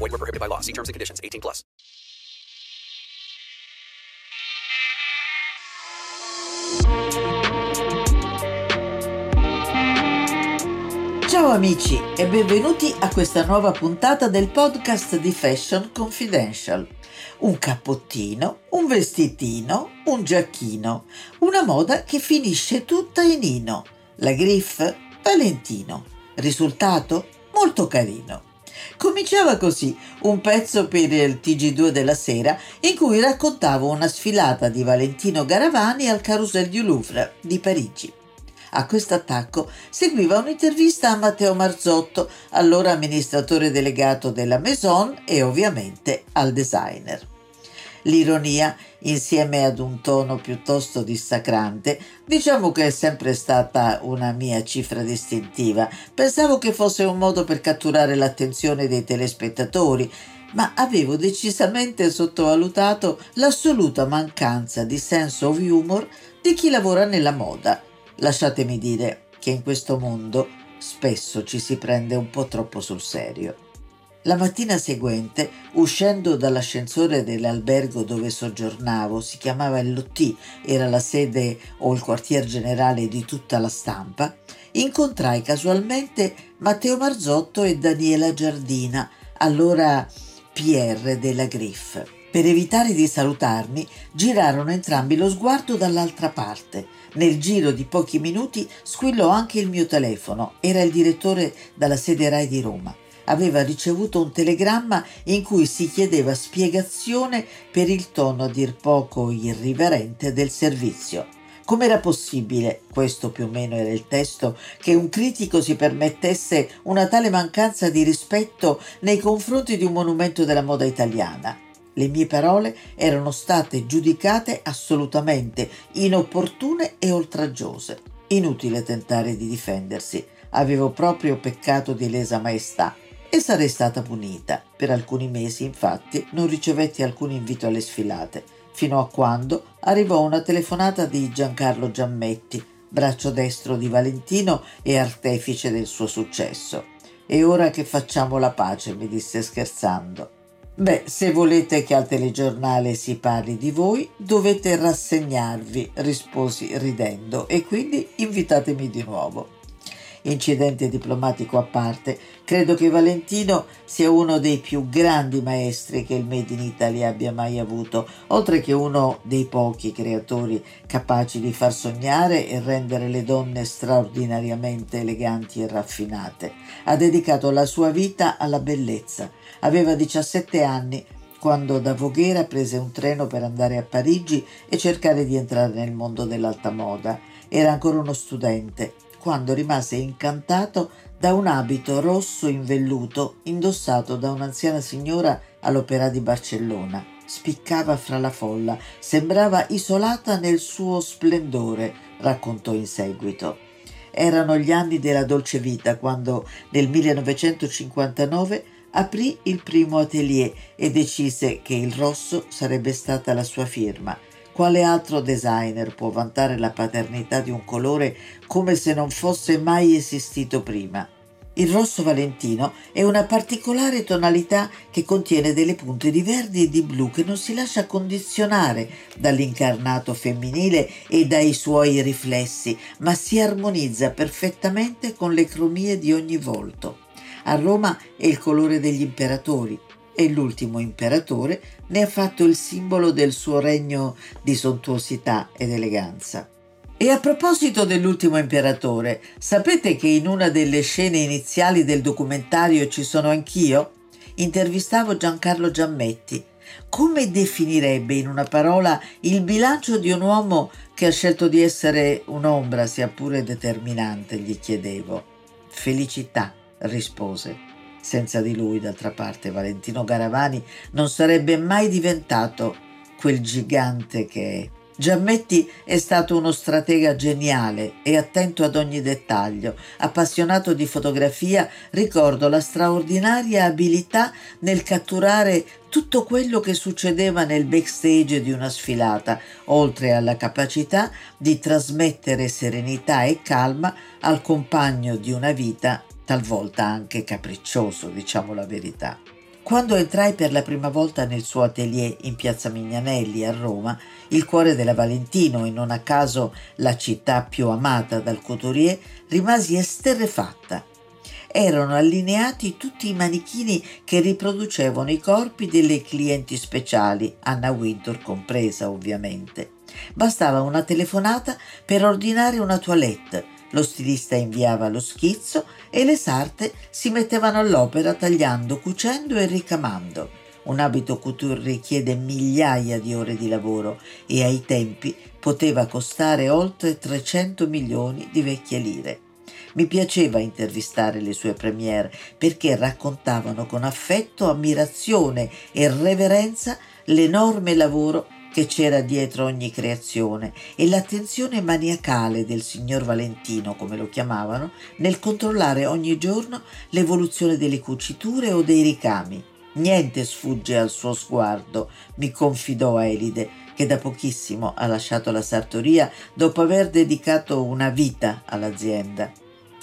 Void were prohibited by law. See terms and conditions. 18 plus. Ciao amici e benvenuti a questa nuova puntata del podcast di Fashion Confidential. Un cappottino, un vestitino, un giacchino, una moda che finisce tutta in Ino. La Griff Valentino. Risultato? Molto carino. Cominciava così un pezzo per il TG2 della sera in cui raccontavo una sfilata di Valentino Garavani al Carousel du Louvre di Parigi. A questo attacco seguiva un'intervista a Matteo Marzotto, allora amministratore delegato della Maison e ovviamente al designer. L'ironia, insieme ad un tono piuttosto dissacrante, diciamo che è sempre stata una mia cifra distintiva. Pensavo che fosse un modo per catturare l'attenzione dei telespettatori, ma avevo decisamente sottovalutato l'assoluta mancanza di senso of humor di chi lavora nella moda Lasciatemi dire che in questo mondo spesso ci si prende un po' troppo sul serio. La mattina seguente, uscendo dall'ascensore dell'albergo dove soggiornavo, si chiamava Lotti, era la sede o il quartier generale di tutta la stampa, incontrai casualmente Matteo Marzotto e Daniela Giardina, allora PR della Griff. Per evitare di salutarmi, girarono entrambi lo sguardo dall'altra parte nel giro di pochi minuti squillò anche il mio telefono. Era il direttore dalla sede RAI di Roma. Aveva ricevuto un telegramma in cui si chiedeva spiegazione per il tono a dir poco irriverente del servizio. Com'era possibile, questo più o meno era il testo, che un critico si permettesse una tale mancanza di rispetto nei confronti di un monumento della moda italiana? Le mie parole erano state giudicate assolutamente inopportune e oltraggiose. Inutile tentare di difendersi. Avevo proprio peccato di lesa maestà e sarei stata punita. Per alcuni mesi, infatti, non ricevetti alcun invito alle sfilate, fino a quando arrivò una telefonata di Giancarlo Giammetti, braccio destro di Valentino e artefice del suo successo. E ora che facciamo la pace, mi disse scherzando. Beh, se volete che al telegiornale si parli di voi, dovete rassegnarvi, risposi ridendo, e quindi invitatemi di nuovo. Incidente diplomatico a parte, credo che Valentino sia uno dei più grandi maestri che il Made in Italy abbia mai avuto, oltre che uno dei pochi creatori capaci di far sognare e rendere le donne straordinariamente eleganti e raffinate. Ha dedicato la sua vita alla bellezza Aveva 17 anni quando da Voghera prese un treno per andare a Parigi e cercare di entrare nel mondo dell'alta moda. Era ancora uno studente quando rimase incantato da un abito rosso in velluto indossato da un'anziana signora all'Opera di Barcellona. Spiccava fra la folla, sembrava isolata nel suo splendore, raccontò in seguito. Erano gli anni della dolce vita quando nel 1959 aprì il primo atelier e decise che il rosso sarebbe stata la sua firma. Quale altro designer può vantare la paternità di un colore come se non fosse mai esistito prima? Il rosso valentino è una particolare tonalità che contiene delle punte di verde e di blu che non si lascia condizionare dall'incarnato femminile e dai suoi riflessi, ma si armonizza perfettamente con le cromie di ogni volto. A Roma è il colore degli imperatori e l'ultimo imperatore ne ha fatto il simbolo del suo regno di sontuosità ed eleganza. E a proposito dell'ultimo imperatore, sapete che in una delle scene iniziali del documentario ci sono anch'io? Intervistavo Giancarlo Giammetti. Come definirebbe in una parola il bilancio di un uomo che ha scelto di essere un'ombra, sia pure determinante? gli chiedevo. Felicità rispose. Senza di lui, d'altra parte, Valentino Garavani non sarebbe mai diventato quel gigante che è. Giammetti è stato uno stratega geniale e attento ad ogni dettaglio. Appassionato di fotografia, ricordo la straordinaria abilità nel catturare tutto quello che succedeva nel backstage di una sfilata, oltre alla capacità di trasmettere serenità e calma al compagno di una vita talvolta anche capriccioso, diciamo la verità. Quando entrai per la prima volta nel suo atelier in piazza Mignanelli a Roma, il cuore della Valentino e non a caso la città più amata dal couturier, rimasi esterrefatta. Erano allineati tutti i manichini che riproducevano i corpi delle clienti speciali, Anna Wintour compresa ovviamente. Bastava una telefonata per ordinare una toilette, lo stilista inviava lo schizzo e le sarte si mettevano all'opera tagliando, cucendo e ricamando. Un abito couture richiede migliaia di ore di lavoro e ai tempi poteva costare oltre 300 milioni di vecchie lire. Mi piaceva intervistare le sue premiere perché raccontavano con affetto, ammirazione e reverenza l'enorme lavoro che c'era dietro ogni creazione e l'attenzione maniacale del signor Valentino, come lo chiamavano, nel controllare ogni giorno l'evoluzione delle cuciture o dei ricami. Niente sfugge al suo sguardo, mi confidò Elide, che da pochissimo ha lasciato la sartoria dopo aver dedicato una vita all'azienda.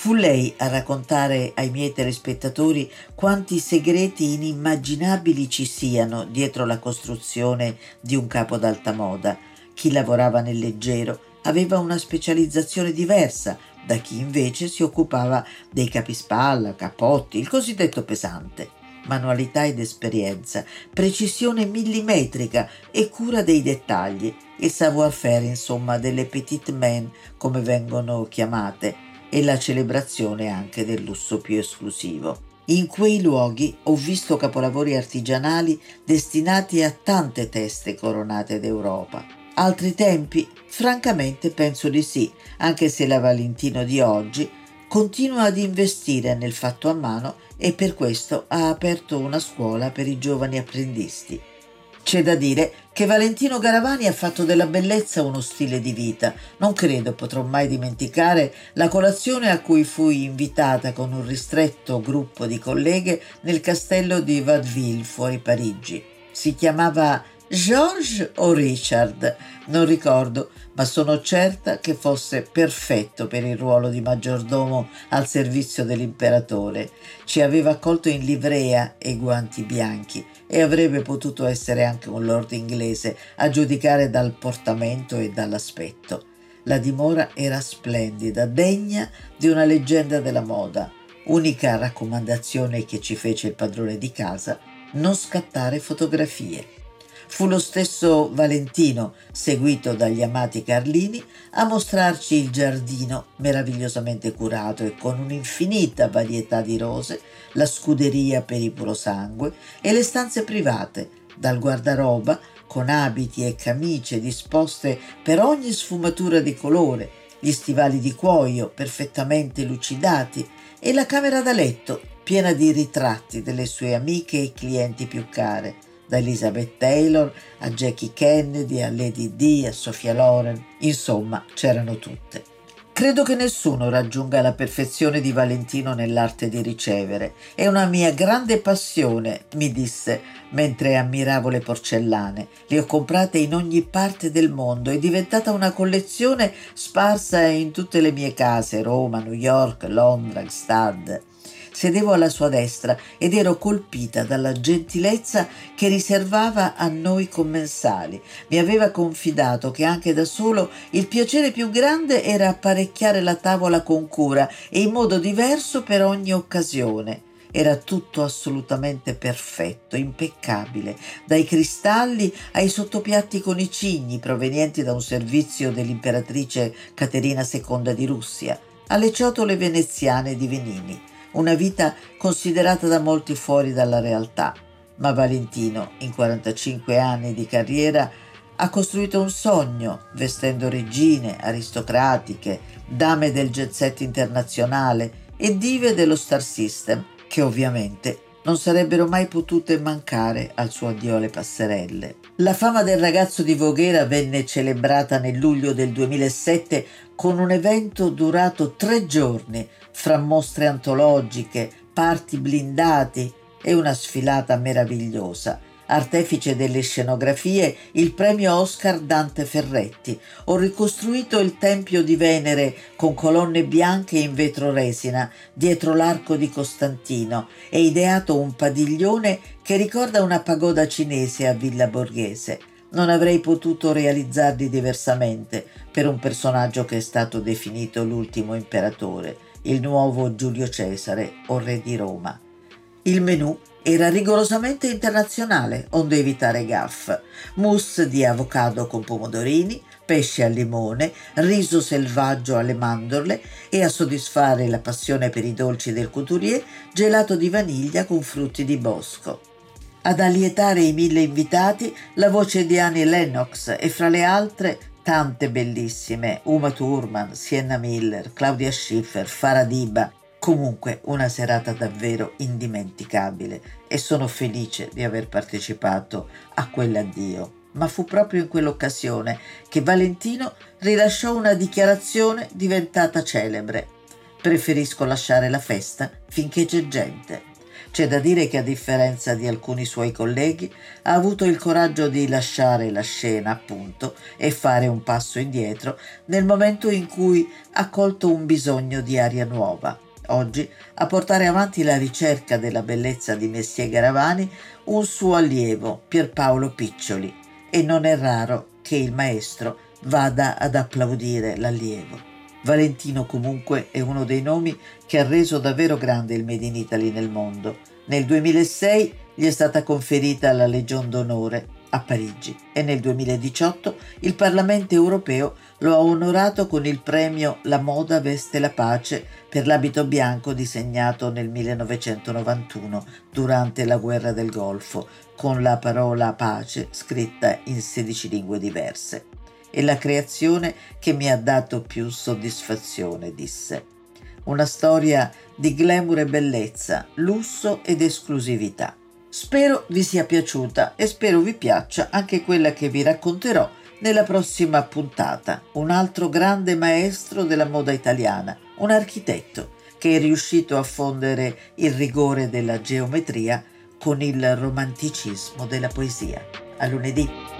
Fu lei a raccontare ai miei telespettatori quanti segreti inimmaginabili ci siano dietro la costruzione di un capo d'alta moda. Chi lavorava nel leggero aveva una specializzazione diversa da chi invece si occupava dei capispalla, capotti, il cosiddetto pesante. Manualità ed esperienza, precisione millimetrica e cura dei dettagli, il savoir-faire insomma delle petite main come vengono chiamate, e la celebrazione anche del lusso più esclusivo. In quei luoghi ho visto capolavori artigianali destinati a tante teste coronate d'Europa. Altri tempi? Francamente penso di sì, anche se la Valentino di oggi continua ad investire nel fatto a mano e per questo ha aperto una scuola per i giovani apprendisti. C'è da dire che Valentino Garavani ha fatto della bellezza uno stile di vita. Non credo potrò mai dimenticare la colazione a cui fui invitata con un ristretto gruppo di colleghe nel castello di Vaudeville fuori Parigi. Si chiamava George o Richard, non ricordo, ma sono certa che fosse perfetto per il ruolo di maggiordomo al servizio dell'imperatore. Ci aveva accolto in livrea e guanti bianchi e avrebbe potuto essere anche un lord inglese a giudicare dal portamento e dall'aspetto. La dimora era splendida, degna di una leggenda della moda. Unica raccomandazione che ci fece il padrone di casa, non scattare fotografie. Fu lo stesso Valentino, seguito dagli amati Carlini, a mostrarci il giardino meravigliosamente curato e con un'infinita varietà di rose, la scuderia per i purosangue e le stanze private, dal guardaroba con abiti e camicie disposte per ogni sfumatura di colore, gli stivali di cuoio perfettamente lucidati e la camera da letto piena di ritratti delle sue amiche e clienti più care da Elizabeth Taylor a Jackie Kennedy, a Lady D, a Sofia Loren, insomma c'erano tutte. Credo che nessuno raggiunga la perfezione di Valentino nell'arte di ricevere. È una mia grande passione, mi disse mentre ammiravo le porcellane. Le ho comprate in ogni parte del mondo, è diventata una collezione sparsa in tutte le mie case, Roma, New York, Londra, Gstad. Sedevo alla sua destra ed ero colpita dalla gentilezza che riservava a noi commensali. Mi aveva confidato che anche da solo il piacere più grande era apparecchiare la tavola con cura e in modo diverso per ogni occasione. Era tutto assolutamente perfetto, impeccabile, dai cristalli ai sottopiatti con i cigni provenienti da un servizio dell'imperatrice Caterina II di Russia, alle ciotole veneziane di Venini una vita considerata da molti fuori dalla realtà. Ma Valentino, in 45 anni di carriera, ha costruito un sogno, vestendo regine, aristocratiche, dame del jet set internazionale e dive dello Star System, che ovviamente non sarebbero mai potute mancare al suo addio alle passerelle. La fama del ragazzo di Voghera venne celebrata nel luglio del 2007 con un evento durato tre giorni, fra mostre antologiche, parti blindati e una sfilata meravigliosa artefice delle scenografie, il premio Oscar Dante Ferretti. Ho ricostruito il Tempio di Venere con colonne bianche in vetro resina dietro l'arco di Costantino e ideato un padiglione che ricorda una pagoda cinese a Villa Borghese. Non avrei potuto realizzarli diversamente per un personaggio che è stato definito l'ultimo imperatore, il nuovo Giulio Cesare o re di Roma. Il menù era rigorosamente internazionale, onde evitare gaff. Mousse di avocado con pomodorini, pesce al limone, riso selvaggio alle mandorle e a soddisfare la passione per i dolci del couturier, gelato di vaniglia con frutti di bosco. Ad allietare i mille invitati la voce di Annie Lennox e fra le altre tante bellissime, Uma Thurman, Sienna Miller, Claudia Schiffer, Faradiba, Comunque una serata davvero indimenticabile e sono felice di aver partecipato a quell'addio. Ma fu proprio in quell'occasione che Valentino rilasciò una dichiarazione diventata celebre. Preferisco lasciare la festa finché c'è gente. C'è da dire che a differenza di alcuni suoi colleghi ha avuto il coraggio di lasciare la scena, appunto, e fare un passo indietro nel momento in cui ha colto un bisogno di aria nuova oggi a portare avanti la ricerca della bellezza di Messie Garavani un suo allievo, Pierpaolo Piccioli, e non è raro che il maestro vada ad applaudire l'allievo. Valentino comunque è uno dei nomi che ha reso davvero grande il Made in Italy nel mondo. Nel 2006 gli è stata conferita la Legion d'Onore a Parigi e nel 2018 il Parlamento europeo lo ha onorato con il premio La moda veste la pace per l'abito bianco disegnato nel 1991 durante la guerra del Golfo con la parola pace scritta in 16 lingue diverse. È la creazione che mi ha dato più soddisfazione, disse. Una storia di glamour e bellezza, lusso ed esclusività. Spero vi sia piaciuta e spero vi piaccia anche quella che vi racconterò nella prossima puntata. Un altro grande maestro della moda italiana, un architetto che è riuscito a fondere il rigore della geometria con il romanticismo della poesia. A lunedì.